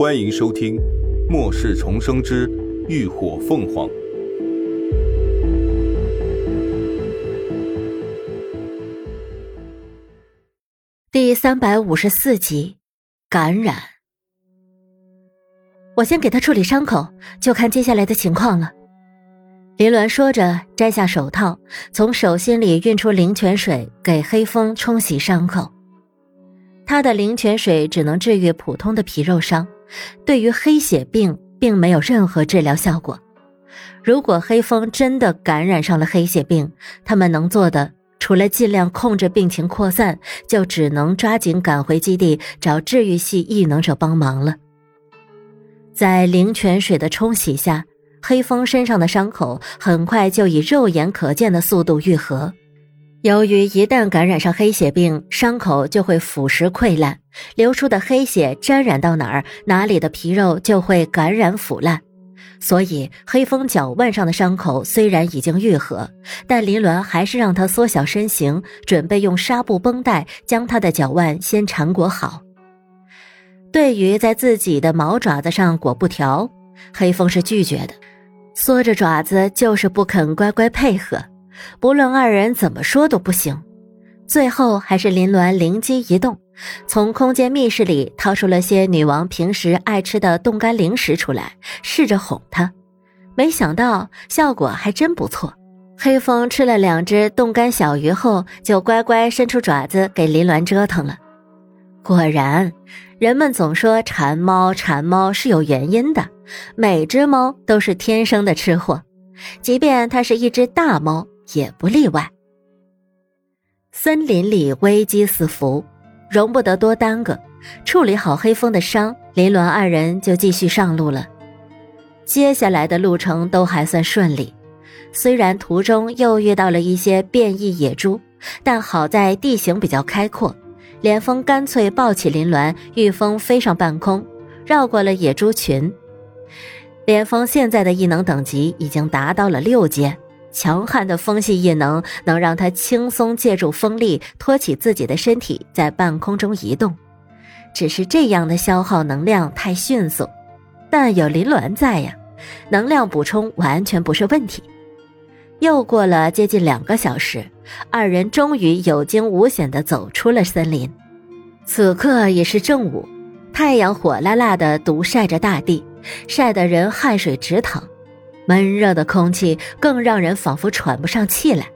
欢迎收听《末世重生之浴火凤凰》第三百五十四集，感染。我先给他处理伤口，就看接下来的情况了。林鸾说着，摘下手套，从手心里运出灵泉水，给黑风冲洗伤口。他的灵泉水只能治愈普通的皮肉伤，对于黑血病并没有任何治疗效果。如果黑风真的感染上了黑血病，他们能做的除了尽量控制病情扩散，就只能抓紧赶回基地找治愈系异能者帮忙了。在灵泉水的冲洗下，黑风身上的伤口很快就以肉眼可见的速度愈合。由于一旦感染上黑血病，伤口就会腐蚀溃烂，流出的黑血沾染到哪儿，哪里的皮肉就会感染腐烂。所以，黑风脚腕上的伤口虽然已经愈合，但林鸾还是让他缩小身形，准备用纱布绷带将他的脚腕先缠裹好。对于在自己的毛爪子上裹布条，黑风是拒绝的，缩着爪子就是不肯乖乖配合。不论二人怎么说都不行，最后还是林鸾灵机一动，从空间密室里掏出了些女王平时爱吃的冻干零食出来，试着哄她。没想到效果还真不错。黑风吃了两只冻干小鱼后，就乖乖伸出爪子给林鸾折腾了。果然，人们总说馋猫馋猫是有原因的，每只猫都是天生的吃货，即便它是一只大猫。也不例外。森林里危机四伏，容不得多耽搁。处理好黑风的伤，林鸾二人就继续上路了。接下来的路程都还算顺利，虽然途中又遇到了一些变异野猪，但好在地形比较开阔。连峰干脆抱起林鸾，御风飞上半空，绕过了野猪群。连峰现在的异能等级已经达到了六阶。强悍的风系异能能让他轻松借助风力托起自己的身体，在半空中移动。只是这样的消耗能量太迅速，但有林鸾在呀，能量补充完全不是问题。又过了接近两个小时，二人终于有惊无险地走出了森林。此刻已是正午，太阳火辣辣的毒晒着大地，晒得人汗水直淌。闷热的空气更让人仿佛喘不上气来，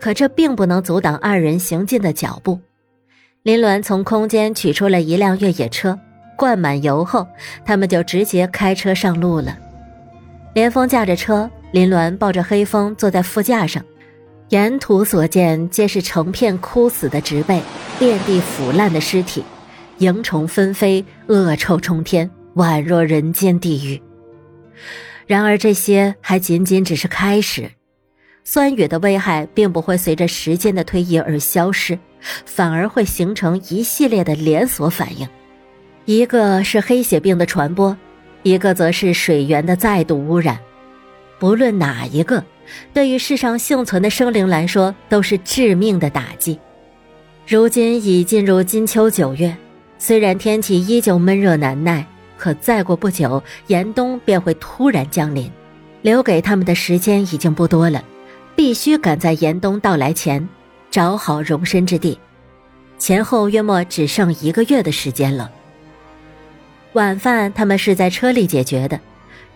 可这并不能阻挡二人行进的脚步。林鸾从空间取出了一辆越野车，灌满油后，他们就直接开车上路了。连峰驾着车，林鸾抱着黑风坐在副驾上，沿途所见皆是成片枯死的植被，遍地腐烂的尸体，蝇虫纷飞，恶臭冲天，宛若人间地狱。然而这些还仅仅只是开始，酸雨的危害并不会随着时间的推移而消失，反而会形成一系列的连锁反应。一个是黑血病的传播，一个则是水源的再度污染。不论哪一个，对于世上幸存的生灵来说都是致命的打击。如今已进入金秋九月，虽然天气依旧闷热难耐。可再过不久，严冬便会突然降临，留给他们的时间已经不多了，必须赶在严冬到来前找好容身之地。前后约莫只剩一个月的时间了。晚饭他们是在车里解决的，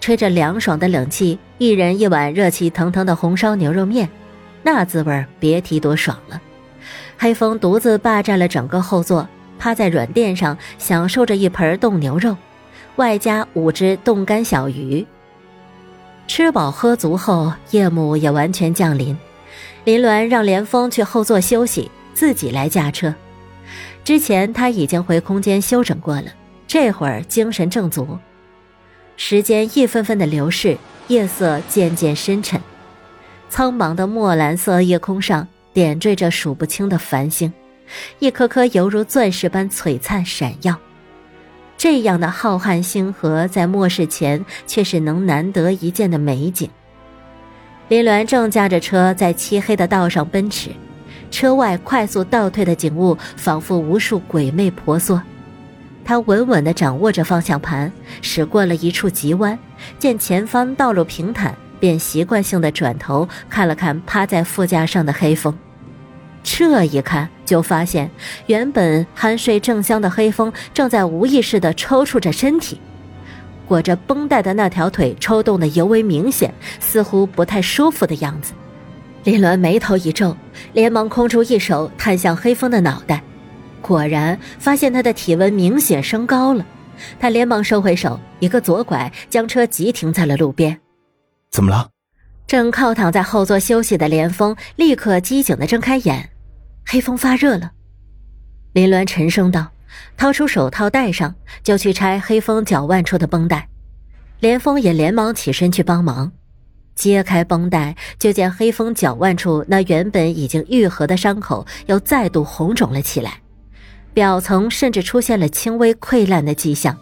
吹着凉爽的冷气，一人一碗热气腾腾的红烧牛肉面，那滋味别提多爽了。黑风独自霸占了整个后座，趴在软垫上享受着一盆冻牛肉。外加五只冻干小鱼。吃饱喝足后，夜幕也完全降临。林鸾让连峰去后座休息，自己来驾车。之前他已经回空间休整过了，这会儿精神正足。时间一分分的流逝，夜色渐渐深沉，苍茫的墨蓝色夜空上点缀着数不清的繁星，一颗颗犹如钻石般璀璨闪耀。这样的浩瀚星河，在末世前却是能难得一见的美景。林鸾正驾着车在漆黑的道上奔驰，车外快速倒退的景物，仿佛无数鬼魅婆娑。他稳稳地掌握着方向盘，驶过了一处急弯，见前方道路平坦，便习惯性地转头看了看趴在副驾上的黑风。这一看，就发现原本酣睡正香的黑风正在无意识地抽搐着身体，裹着绷带的那条腿抽动的尤为明显，似乎不太舒服的样子。林鸾眉头一皱，连忙空出一手探向黑风的脑袋。果然发现他的体温明显升高了，他连忙收回手，一个左拐将车急停在了路边。怎么了？正靠躺在后座休息的连峰立刻机警的睁开眼，黑风发热了。林鸾沉声道，掏出手套戴上，就去拆黑风脚腕处的绷带。连峰也连忙起身去帮忙，揭开绷带，就见黑风脚腕处那原本已经愈合的伤口又再度红肿了起来。表层甚至出现了轻微溃烂的迹象，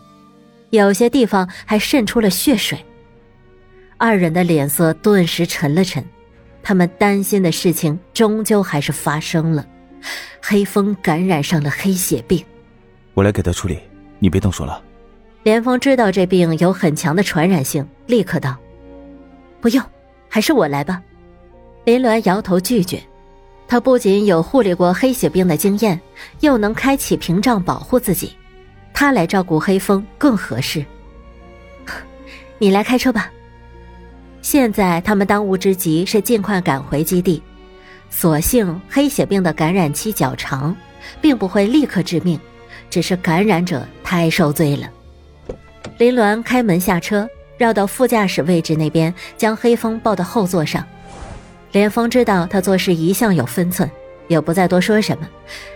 有些地方还渗出了血水。二人的脸色顿时沉了沉，他们担心的事情终究还是发生了，黑风感染上了黑血病。我来给他处理，你别动手了。连峰知道这病有很强的传染性，立刻道：“不用，还是我来吧。”林鸾摇头拒绝。他不仅有护理过黑血病的经验，又能开启屏障保护自己，他来照顾黑风更合适。你来开车吧。现在他们当务之急是尽快赶回基地。所幸黑血病的感染期较长，并不会立刻致命，只是感染者太受罪了。林鸾开门下车，绕到副驾驶位置那边，将黑风抱到后座上。连峰知道他做事一向有分寸，也不再多说什么，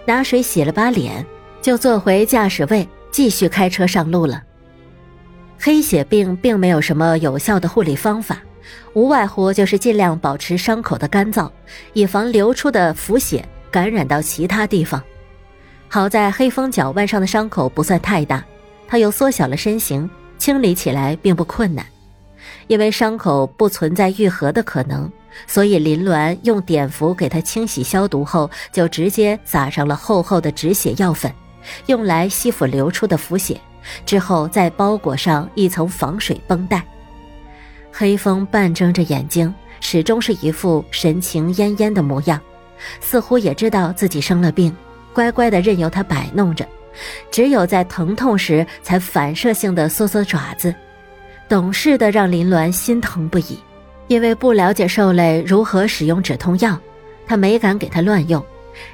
拿水洗了把脸，就坐回驾驶位，继续开车上路了。黑血病并没有什么有效的护理方法，无外乎就是尽量保持伤口的干燥，以防流出的浮血感染到其他地方。好在黑风脚腕上的伤口不算太大，他又缩小了身形，清理起来并不困难。因为伤口不存在愈合的可能，所以林鸾用碘伏给他清洗消毒后，就直接撒上了厚厚的止血药粉，用来吸附流出的浮血，之后再包裹上一层防水绷带。黑风半睁着眼睛，始终是一副神情恹恹的模样，似乎也知道自己生了病，乖乖的任由他摆弄着，只有在疼痛时才反射性的缩缩爪子。懂事的让林鸾心疼不已，因为不了解兽类如何使用止痛药，他没敢给他乱用，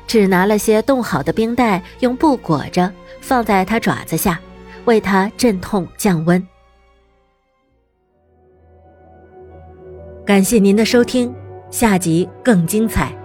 只拿了些冻好的冰袋，用布裹着，放在他爪子下，为他镇痛降温。感谢您的收听，下集更精彩。